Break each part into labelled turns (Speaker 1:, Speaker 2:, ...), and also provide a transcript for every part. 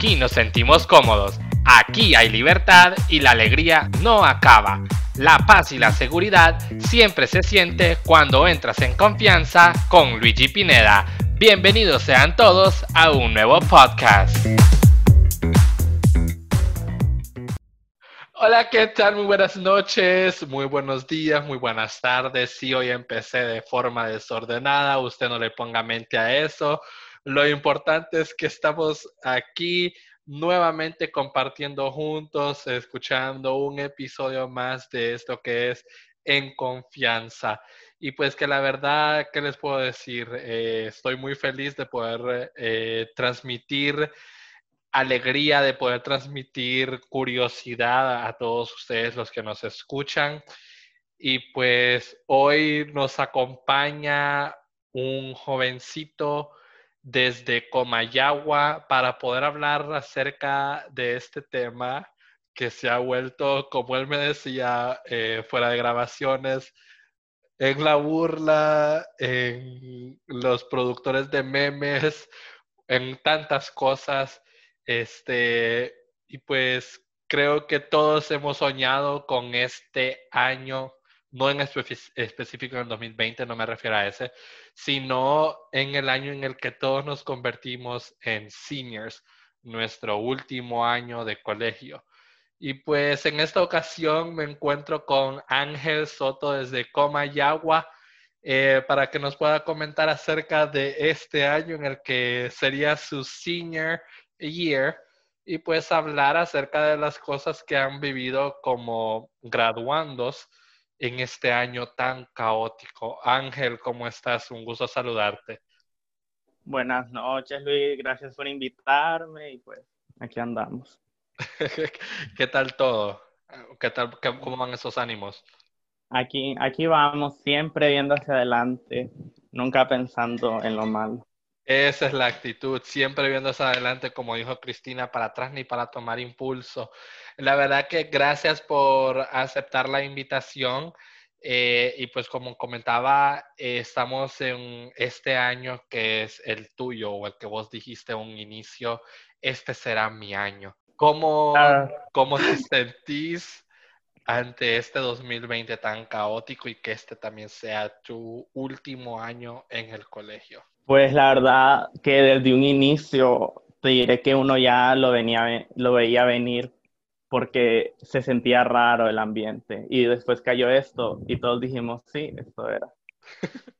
Speaker 1: Aquí nos sentimos cómodos, aquí hay libertad y la alegría no acaba. La paz y la seguridad siempre se siente cuando entras en confianza con Luigi Pineda. Bienvenidos sean todos a un nuevo podcast. Hola, ¿qué tal? Muy buenas noches, muy buenos días, muy buenas tardes. Si hoy empecé de forma desordenada, usted no le ponga mente a eso. Lo importante es que estamos aquí nuevamente compartiendo juntos, escuchando un episodio más de esto que es En Confianza. Y pues que la verdad, ¿qué les puedo decir? Eh, estoy muy feliz de poder eh, transmitir alegría, de poder transmitir curiosidad a todos ustedes los que nos escuchan. Y pues hoy nos acompaña un jovencito desde Comayagua para poder hablar acerca de este tema que se ha vuelto, como él me decía, eh, fuera de grabaciones, en la burla, en los productores de memes, en tantas cosas. Este, y pues creo que todos hemos soñado con este año no en específico en el 2020, no me refiero a ese, sino en el año en el que todos nos convertimos en seniors, nuestro último año de colegio. Y pues en esta ocasión me encuentro con Ángel Soto desde Comayagua eh, para que nos pueda comentar acerca de este año en el que sería su senior year y pues hablar acerca de las cosas que han vivido como graduandos en este año tan caótico. Ángel, ¿cómo estás? Un gusto saludarte.
Speaker 2: Buenas noches, Luis. Gracias por invitarme y pues aquí andamos.
Speaker 1: ¿Qué tal todo? ¿Qué tal, ¿Cómo van esos ánimos?
Speaker 2: Aquí, aquí vamos, siempre viendo hacia adelante, nunca pensando en lo malo.
Speaker 1: Esa es la actitud, siempre viendo hacia adelante, como dijo Cristina, para atrás ni para tomar impulso. La verdad que gracias por aceptar la invitación. Eh, y pues como comentaba, eh, estamos en este año que es el tuyo o el que vos dijiste un inicio, este será mi año. ¿Cómo, ah. ¿cómo te sentís ante este 2020 tan caótico y que este también sea tu último año en el colegio?
Speaker 2: Pues la verdad que desde un inicio te diré que uno ya lo, venía, lo veía venir porque se sentía raro el ambiente. Y después cayó esto y todos dijimos, sí, esto era.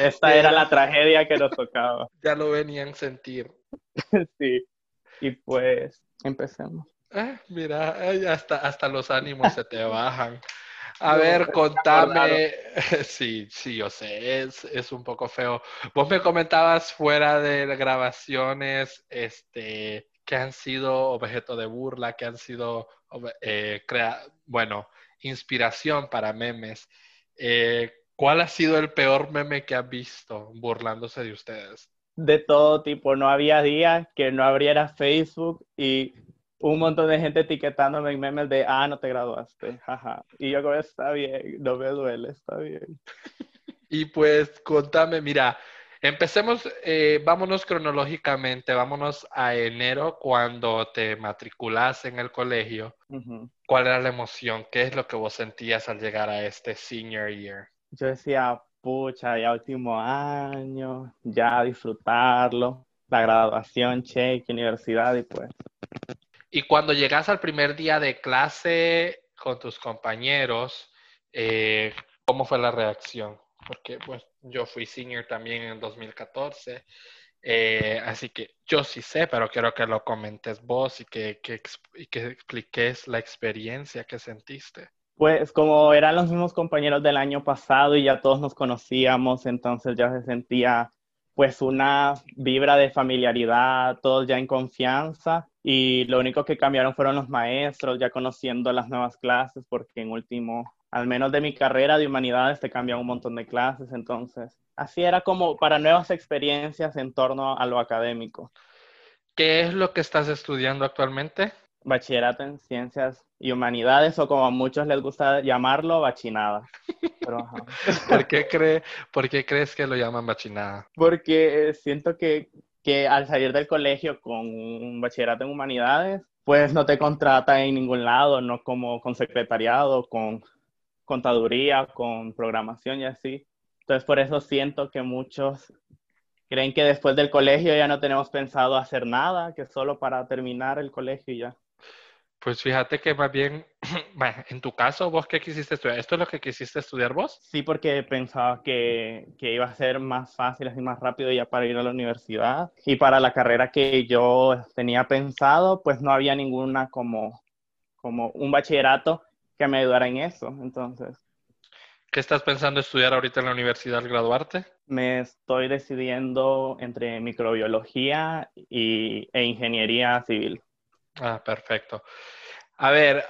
Speaker 2: Esta era la tragedia que nos tocaba.
Speaker 1: Ya lo venían sentir.
Speaker 2: sí. Y pues empecemos.
Speaker 1: Ah, mira, hasta, hasta los ánimos se te bajan. A ver, contame. Sí, sí, yo sé, es, es, un poco feo. Vos me comentabas fuera de grabaciones, este, que han sido objeto de burla, que han sido, eh, crea bueno, inspiración para memes. Eh, ¿Cuál ha sido el peor meme que has visto burlándose de ustedes?
Speaker 2: De todo tipo, no había día que no abriera Facebook y un montón de gente etiquetándome en memes de, ah, no te graduaste, jaja. Y yo como, está bien, no me duele, está bien.
Speaker 1: y pues, contame, mira, empecemos, eh, vámonos cronológicamente, vámonos a enero cuando te matriculas en el colegio. ¿Cuál era la emoción? ¿Qué es lo que vos sentías al llegar a este senior year?
Speaker 2: Yo decía, pucha, ya último año, ya disfrutarlo, la graduación, cheque, universidad y pues
Speaker 1: y cuando llegas al primer día de clase con tus compañeros, eh, ¿cómo fue la reacción? Porque pues yo fui senior también en 2014, eh, así que yo sí sé, pero quiero que lo comentes vos y que, que, y que expliques la experiencia que sentiste.
Speaker 2: Pues como eran los mismos compañeros del año pasado y ya todos nos conocíamos, entonces ya se sentía pues una vibra de familiaridad, todos ya en confianza y lo único que cambiaron fueron los maestros, ya conociendo las nuevas clases, porque en último, al menos de mi carrera de humanidades, te cambian un montón de clases, entonces así era como para nuevas experiencias en torno a lo académico.
Speaker 1: ¿Qué es lo que estás estudiando actualmente?
Speaker 2: Bachillerato en Ciencias y Humanidades, o como a muchos les gusta llamarlo, bachinada.
Speaker 1: ¿Por, qué cree, ¿Por qué crees que lo llaman bachinada?
Speaker 2: Porque siento que que al salir del colegio con un bachillerato en humanidades, pues no te contrata en ningún lado, no como con secretariado, con contaduría, con programación y así. Entonces por eso siento que muchos creen que después del colegio ya no tenemos pensado hacer nada, que solo para terminar el colegio y ya.
Speaker 1: Pues fíjate que más bien, en tu caso, ¿vos qué quisiste estudiar? ¿Esto es lo que quisiste estudiar vos?
Speaker 2: Sí, porque pensaba que, que, iba a ser más fácil, así más rápido ya para ir a la universidad. Y para la carrera que yo tenía pensado, pues no había ninguna como, como un bachillerato que me ayudara en eso. Entonces.
Speaker 1: ¿Qué estás pensando estudiar ahorita en la universidad al graduarte?
Speaker 2: Me estoy decidiendo entre microbiología y, e ingeniería civil.
Speaker 1: Ah, perfecto. A ver,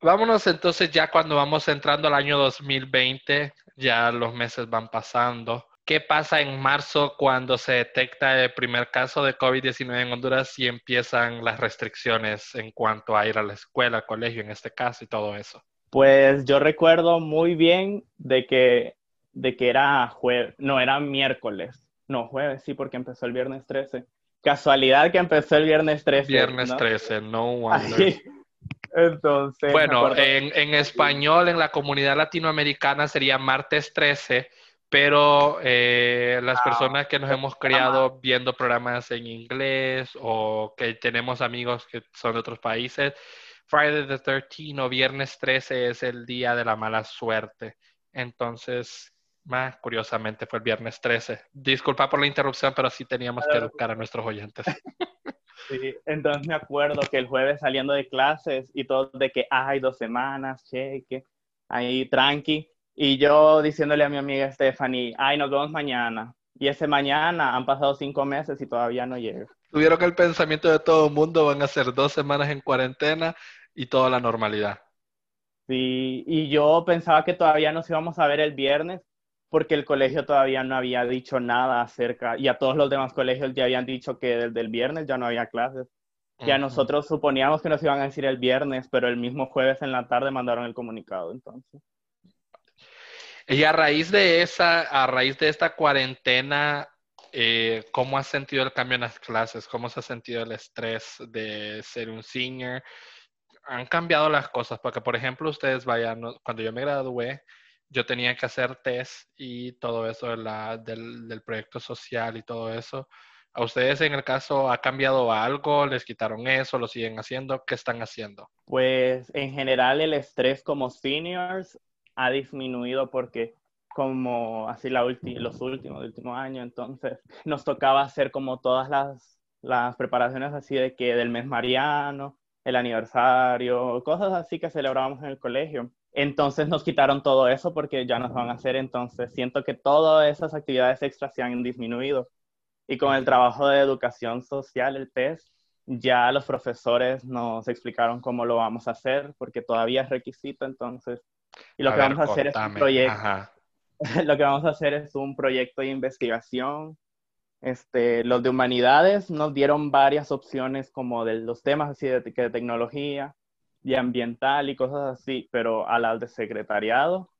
Speaker 1: vámonos entonces ya cuando vamos entrando al año 2020, ya los meses van pasando. ¿Qué pasa en marzo cuando se detecta el primer caso de COVID-19 en Honduras y empiezan las restricciones en cuanto a ir a la escuela, colegio en este caso y todo eso?
Speaker 2: Pues yo recuerdo muy bien de que, de que era no, era miércoles, no, jueves, sí, porque empezó el viernes 13 Casualidad que empezó el viernes 13.
Speaker 1: Viernes 13, no wonder.
Speaker 2: Entonces.
Speaker 1: Bueno, en, en, español, en la comunidad latinoamericana sería martes 13, pero eh, las ah, personas que nos hemos criado viendo programas en inglés o que tenemos amigos que son de otros países, Friday the 13 o viernes 13 es el día de la mala suerte. Entonces, curiosamente fue el viernes 13. Disculpa por la interrupción, pero sí teníamos que educar a nuestros oyentes.
Speaker 2: Sí, entonces me acuerdo que el jueves saliendo de clases y todo de que hay dos semanas, cheque, ahí tranqui. Y yo diciéndole a mi amiga Stephanie, ay, nos vemos mañana. Y ese mañana han pasado cinco meses y todavía no llega.
Speaker 1: Tuvieron que el pensamiento de todo el mundo van a ser dos semanas en cuarentena y toda la normalidad.
Speaker 2: Sí, y yo pensaba que todavía nos íbamos a ver el viernes, porque el colegio todavía no había dicho nada acerca, y a todos los demás colegios ya habían dicho que desde el viernes ya no había clases. Ya nosotros suponíamos que nos iban a decir el viernes, pero el mismo jueves en la tarde mandaron el comunicado, entonces.
Speaker 1: Y a raíz de esa, a raíz de esta cuarentena, eh, ¿cómo has sentido el cambio en las clases? ¿Cómo se ha sentido el estrés de ser un senior? Han cambiado las cosas, porque por ejemplo, ustedes vayan, cuando yo me gradué, yo tenía que hacer test y todo eso del, del, proyecto social y todo eso. ¿A ustedes en el caso ha cambiado algo? ¿Les quitaron eso? ¿Lo siguen haciendo? ¿Qué están haciendo?
Speaker 2: Pues en general el estrés como seniors ha disminuido porque como así la los últimos, últimos años, entonces nos tocaba hacer como todas las, las preparaciones así de que del mes mariano, el aniversario, cosas así que celebrábamos en el colegio. Entonces nos quitaron todo eso porque ya nos van a hacer, entonces siento que todas esas actividades extras se han disminuido. Y con el trabajo de educación social, el test, ya los profesores nos explicaron cómo lo vamos a hacer porque todavía es requisito, entonces. Y lo que vamos a hacer es un proyecto. Lo que vamos a hacer es un proyecto de investigación. Este, los de humanidades nos dieron varias opciones como de los temas así de, de tecnología, y ambiental y cosas así, pero a las de secretariado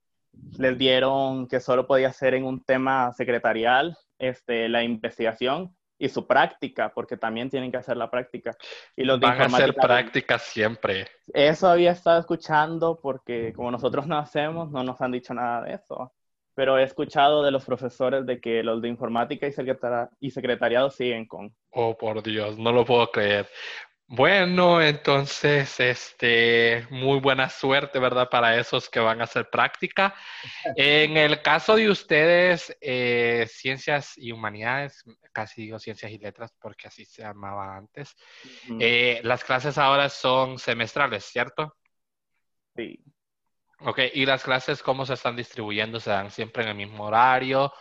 Speaker 2: les dieron que solo podía ser en un tema secretarial este, la investigación y su práctica, porque también tienen que hacer la práctica. Y los
Speaker 1: Van a hacer práctica siempre.
Speaker 2: Eso había estado escuchando porque como nosotros no hacemos, no nos han dicho nada de eso. Pero he escuchado de los profesores de que los de informática y, y secretariado siguen con.
Speaker 1: Oh, por Dios, no lo puedo creer. Bueno, entonces, este, muy buena suerte, ¿verdad? Para esos que van a hacer práctica. En el caso de ustedes, eh, ciencias y humanidades, casi digo ciencias y letras porque así se llamaba antes, eh, las clases ahora son semestrales, ¿cierto?
Speaker 2: Sí.
Speaker 1: Ok, ¿y las clases cómo se están distribuyendo? ¿Se dan siempre en el mismo horario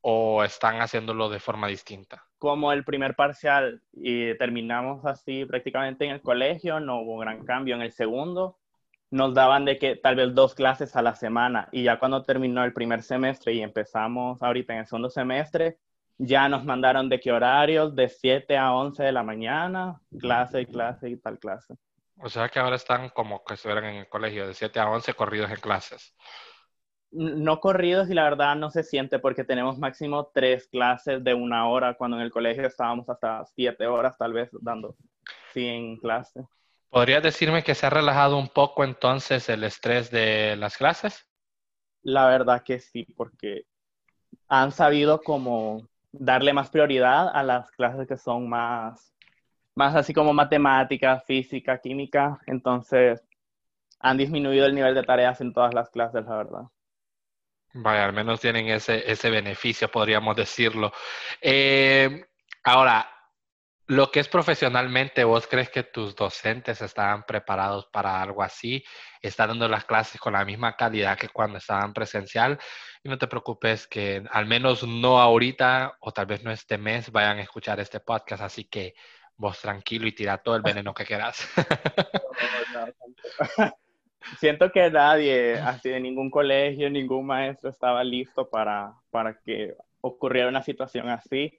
Speaker 1: o están haciéndolo de forma distinta?
Speaker 2: Como el primer parcial y terminamos así prácticamente en el colegio, no hubo gran cambio. En el segundo nos daban de que tal vez dos clases a la semana y ya cuando terminó el primer semestre y empezamos ahorita en el segundo semestre, ya nos mandaron de qué horarios, de 7 a 11 de la mañana, clase y clase y tal clase.
Speaker 1: O sea que ahora están como que estuvieran en el colegio, de 7 a 11 corridos en clases.
Speaker 2: No corridos y la verdad no se siente porque tenemos máximo tres clases de una hora, cuando en el colegio estábamos hasta siete horas tal vez dando, sí, en clase.
Speaker 1: ¿Podrías decirme que se ha relajado un poco entonces el estrés de las clases?
Speaker 2: La verdad que sí, porque han sabido como darle más prioridad a las clases que son más, más así como matemática, física, química. Entonces, han disminuido el nivel de tareas en todas las clases, la verdad.
Speaker 1: Vaya, al menos tienen ese, ese beneficio, podríamos decirlo. Eh, ahora, lo que es profesionalmente, ¿vos crees que tus docentes estaban preparados para algo así? ¿Están dando las clases con la misma calidad que cuando estaban presencial? Y no te preocupes que al menos no ahorita o tal vez no este mes vayan a escuchar este podcast, así que vos tranquilo y tira todo el veneno que quieras.
Speaker 2: Siento que nadie, así de ningún colegio, ningún maestro estaba listo para, para que ocurriera una situación así,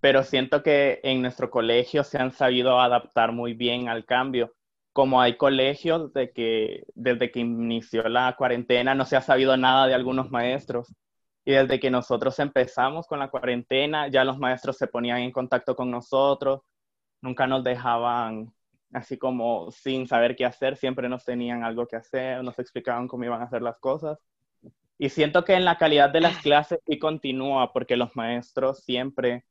Speaker 2: pero siento que en nuestro colegio se han sabido adaptar muy bien al cambio. Como hay colegios de que desde que inició la cuarentena no se ha sabido nada de algunos maestros. Y desde que nosotros empezamos con la cuarentena, ya los maestros se ponían en contacto con nosotros, nunca nos dejaban así como sin saber qué hacer, siempre nos tenían algo que hacer, nos explicaban cómo iban a hacer las cosas. Y siento que en la calidad de las clases sí continúa, porque los maestros siempre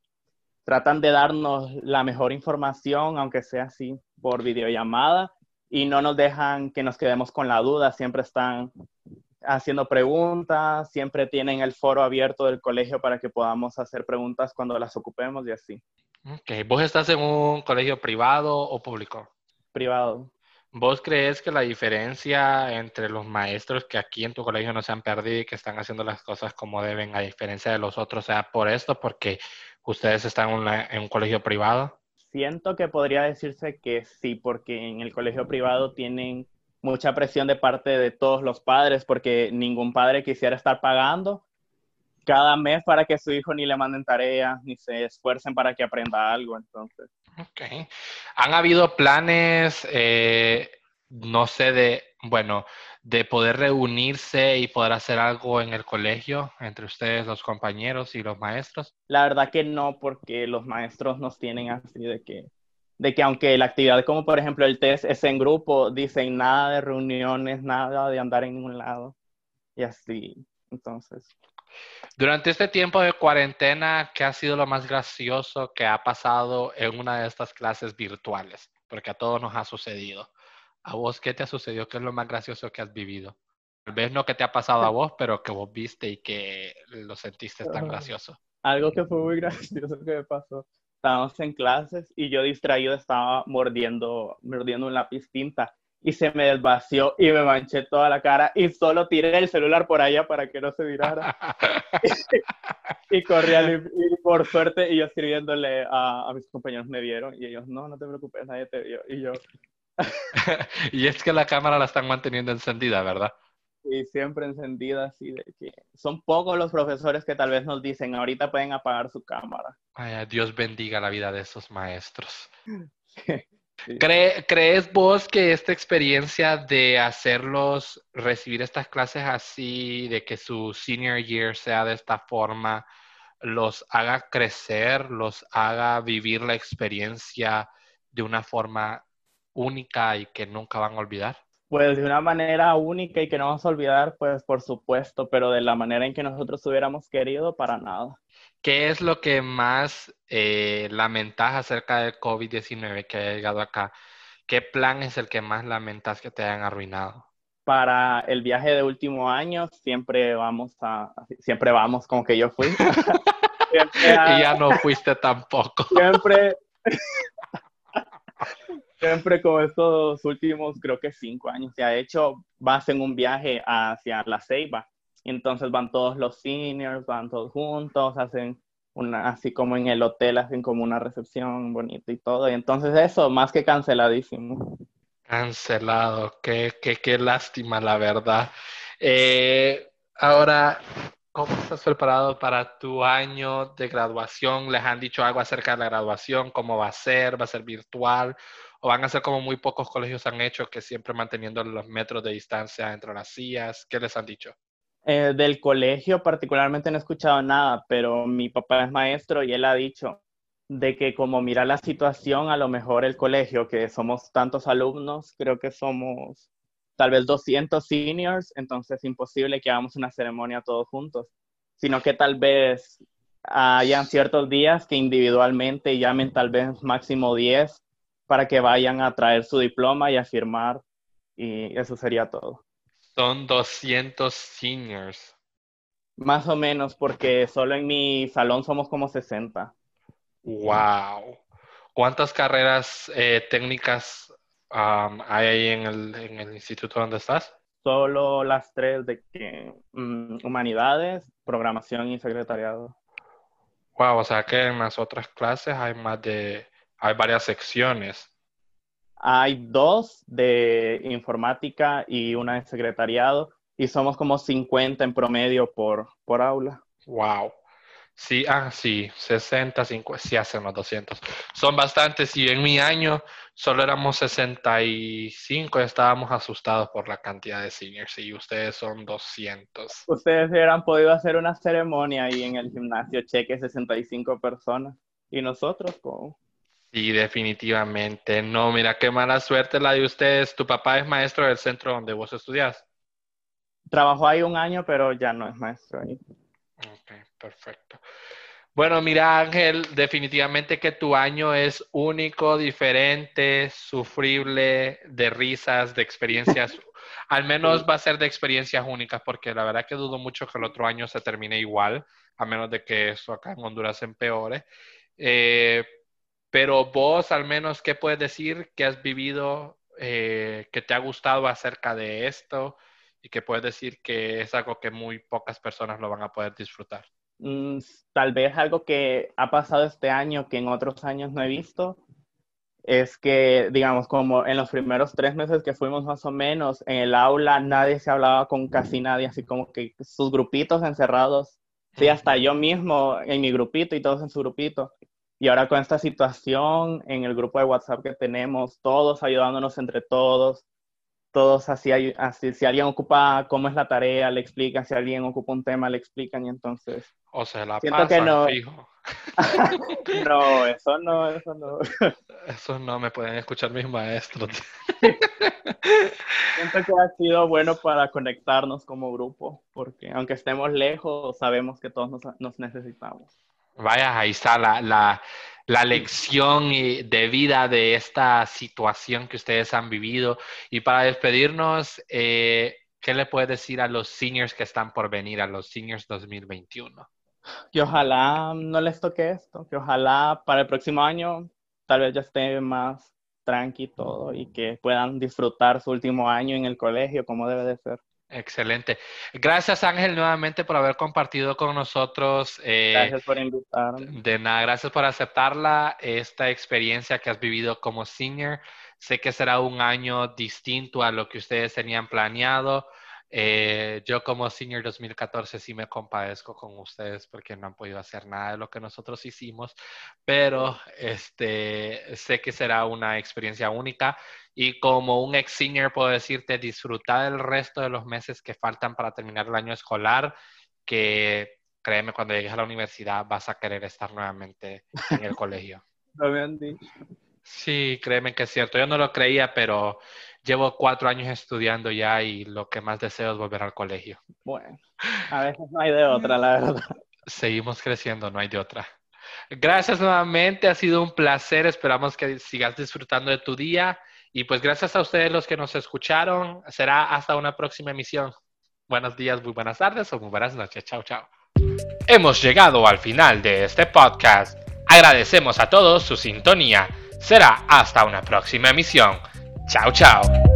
Speaker 2: tratan de darnos la mejor información, aunque sea así por videollamada, y no nos dejan que nos quedemos con la duda, siempre están haciendo preguntas, siempre tienen el foro abierto del colegio para que podamos hacer preguntas cuando las ocupemos y así.
Speaker 1: Ok, ¿vos estás en un colegio privado o público?
Speaker 2: Privado.
Speaker 1: ¿Vos crees que la diferencia entre los maestros que aquí en tu colegio no se han perdido y que están haciendo las cosas como deben, a diferencia de los otros, sea por esto, porque ustedes están en, un colegio privado?
Speaker 2: Siento que podría decirse que sí, porque en el colegio privado tienen mucha presión de parte de todos los padres, porque ningún padre quisiera estar pagando cada mes para que su hijo ni le manden tareas, ni se esfuercen para que aprenda algo, entonces.
Speaker 1: Ok. ¿Han habido planes, eh, no sé, de, bueno, de poder reunirse y poder hacer algo en el colegio entre ustedes, los compañeros y los maestros?
Speaker 2: La verdad que no, porque los maestros nos tienen así de que, de que aunque la actividad como por ejemplo el test es en grupo, dicen nada de reuniones, nada de andar en ningún lado y así, entonces.
Speaker 1: Durante este tiempo de cuarentena, ¿qué ha sido lo más gracioso que ha pasado en una de estas clases virtuales? Porque a todos nos ha sucedido. ¿A vos qué te ha sucedido? ¿Qué es lo más gracioso que has vivido? Tal vez no que te ha pasado a vos, pero que vos viste y que lo sentiste tan gracioso.
Speaker 2: Algo que fue muy gracioso que me pasó. Estábamos en clases y yo distraído estaba mordiendo, mordiendo un lápiz tinta y se me desvació y me manché toda la cara y solo tiré el celular por allá para que no se virara. y corrí y por suerte y yo escribiéndole a, a, mis compañeros me vieron y ellos, no, no te preocupes, nadie te vio. Y yo...
Speaker 1: y es que la cámara la están manteniendo encendida, ¿verdad?
Speaker 2: Sí, siempre encendida, así de que son pocos los profesores que tal vez nos dicen, ahorita pueden apagar su cámara.
Speaker 1: Ay, Dios bendiga la vida de esos maestros. ¿Crees vos que esta experiencia de hacerlos recibir estas clases así, de que su senior year sea de esta forma, los haga crecer, los haga vivir la experiencia de una forma única y que nunca van a olvidar?
Speaker 2: Pues de una manera única y que no vamos a olvidar, pues por supuesto, pero de la manera en que nosotros hubiéramos querido, para nada.
Speaker 1: ¿Qué es lo que más eh, lamentas acerca del COVID-19 que haya llegado acá? ¿Qué plan es el que más lamentas que te hayan arruinado?
Speaker 2: Para el viaje de último año siempre vamos a, siempre vamos como que yo fui.
Speaker 1: y ya no fuiste tampoco.
Speaker 2: Siempre, siempre con estos últimos, creo que cinco años, se ha hecho, vas en un viaje hacia La Ceiba entonces van todos los seniors, van todos juntos, hacen una, así como en el hotel, hacen como una recepción bonita y todo. Y entonces eso, más que canceladísimo.
Speaker 1: Cancelado, qué, qué, qué lástima, la verdad. Eh, ahora, ¿cómo estás preparado para tu año de graduación? ¿Les han dicho algo acerca de la graduación? ¿Cómo va a ser? ¿Va a ser virtual? ¿O van a ser como muy pocos colegios han hecho, que siempre manteniendo los metros de distancia entre las sillas? ¿Qué les han dicho?
Speaker 2: Eh, del colegio particularmente no he escuchado nada, pero mi papá es maestro y él ha dicho de que como mira la situación, a lo mejor el colegio, que somos tantos alumnos, creo que somos tal vez 200 seniors, entonces es imposible que hagamos una ceremonia todos juntos, sino que tal vez hayan ciertos días que individualmente llamen tal vez máximo 10 para que vayan a traer su diploma y a firmar, y eso sería todo.
Speaker 1: Son 200 seniors.
Speaker 2: Más o menos, porque solo en mi salón somos como 60.
Speaker 1: Wow. ¿Cuántas carreras eh, técnicas hay ahí en el, instituto donde estás?
Speaker 2: Solo las tres de que, mm, humanidades, programación y secretariado.
Speaker 1: Wow, o sea que en las otras clases hay más de, hay varias secciones.
Speaker 2: Hay dos de informática y una de secretariado y somos como 50 en promedio por, por aula.
Speaker 1: Wow. Sí, ah, sí, 60, 50, sí hacen los 200. Son bastantes y en mi año solo éramos 65 y estábamos asustados por la cantidad de seniors y ustedes son 200.
Speaker 2: Ustedes hubieran podido hacer una ceremonia ahí en el gimnasio, cheque 65 personas. ¿Y nosotros cómo?
Speaker 1: Sí, definitivamente. No, mira, qué mala suerte la de ustedes. ¿Tu papá es maestro del centro donde vos estudias?
Speaker 2: Trabajó ahí un año, pero ya no es maestro ahí.
Speaker 1: Ok, perfecto. Bueno, mira Ángel, definitivamente que tu año es único, diferente, sufrible, de risas, de experiencias. Al menos va a ser de experiencias únicas, porque la verdad que dudo mucho que el otro año se termine igual, a menos de que eso acá en Honduras empeore. Eh, pero vos, al menos, ¿qué puedes decir que has vivido, eh, que te ha gustado acerca de esto? y que puedes decir que es algo que muy pocas personas lo van a poder disfrutar?
Speaker 2: Mm, tal vez algo que ha pasado este año que en otros años no he visto es que, digamos, como en los primeros tres meses que fuimos más o menos, en el aula nadie se hablaba con casi nadie, así como que sus grupitos encerrados, sí, hasta yo mismo en mi grupito y todos en su grupito. Y ahora con esta situación, en el grupo de WhatsApp que tenemos, todos ayudándonos entre todos, todos así, así, si alguien ocupa cómo es la tarea, le explican, si alguien ocupa un tema, le explican y entonces...
Speaker 1: O se la pasan, no. fijo.
Speaker 2: no, eso no, eso no.
Speaker 1: Eso no me pueden escuchar mis maestros.
Speaker 2: Siento que ha sido bueno para conectarnos como grupo, porque aunque estemos lejos, sabemos que todos nos, nos necesitamos.
Speaker 1: Vaya, ahí está la, la, la lección de vida de esta situación que ustedes han vivido. Y para despedirnos, eh, ¿qué le puedes decir a los seniors que están por venir, a los seniors 2021?
Speaker 2: Que ojalá no les toque esto, que ojalá para el próximo año tal vez ya esté más tranqui todo y que puedan disfrutar su último año en el colegio como debe de ser.
Speaker 1: Excelente. Gracias Ángel nuevamente por haber compartido con nosotros.
Speaker 2: Eh, gracias por invitarme.
Speaker 1: De nada, gracias por aceptarla, esta experiencia que has vivido como senior. Sé que será un año distinto a lo que ustedes tenían planeado. Eh, yo como Senior 2014 sí me compadezco con ustedes porque no han podido hacer nada de lo que nosotros hicimos, pero este, sé que será una experiencia única y como un ex senior puedo decirte disfrutar el resto de los meses que faltan para terminar el año escolar, que créeme, cuando llegues a la universidad vas a querer estar nuevamente en el colegio. Sí, créeme que es cierto. Yo no lo creía, pero llevo cuatro años estudiando ya y lo que más deseo es volver al colegio.
Speaker 2: Bueno, a veces no hay de otra, la verdad.
Speaker 1: Seguimos creciendo, no hay de otra. Gracias nuevamente, ha sido un placer. Esperamos que sigas disfrutando de tu día. Y pues gracias a ustedes los que nos escucharon. Será hasta una próxima emisión. Buenos días, muy buenas tardes o muy buenas noches. Chao, chao. Hemos llegado al final de este podcast. Agradecemos a todos su sintonía. Será hasta una próxima emisión. Chao, chao.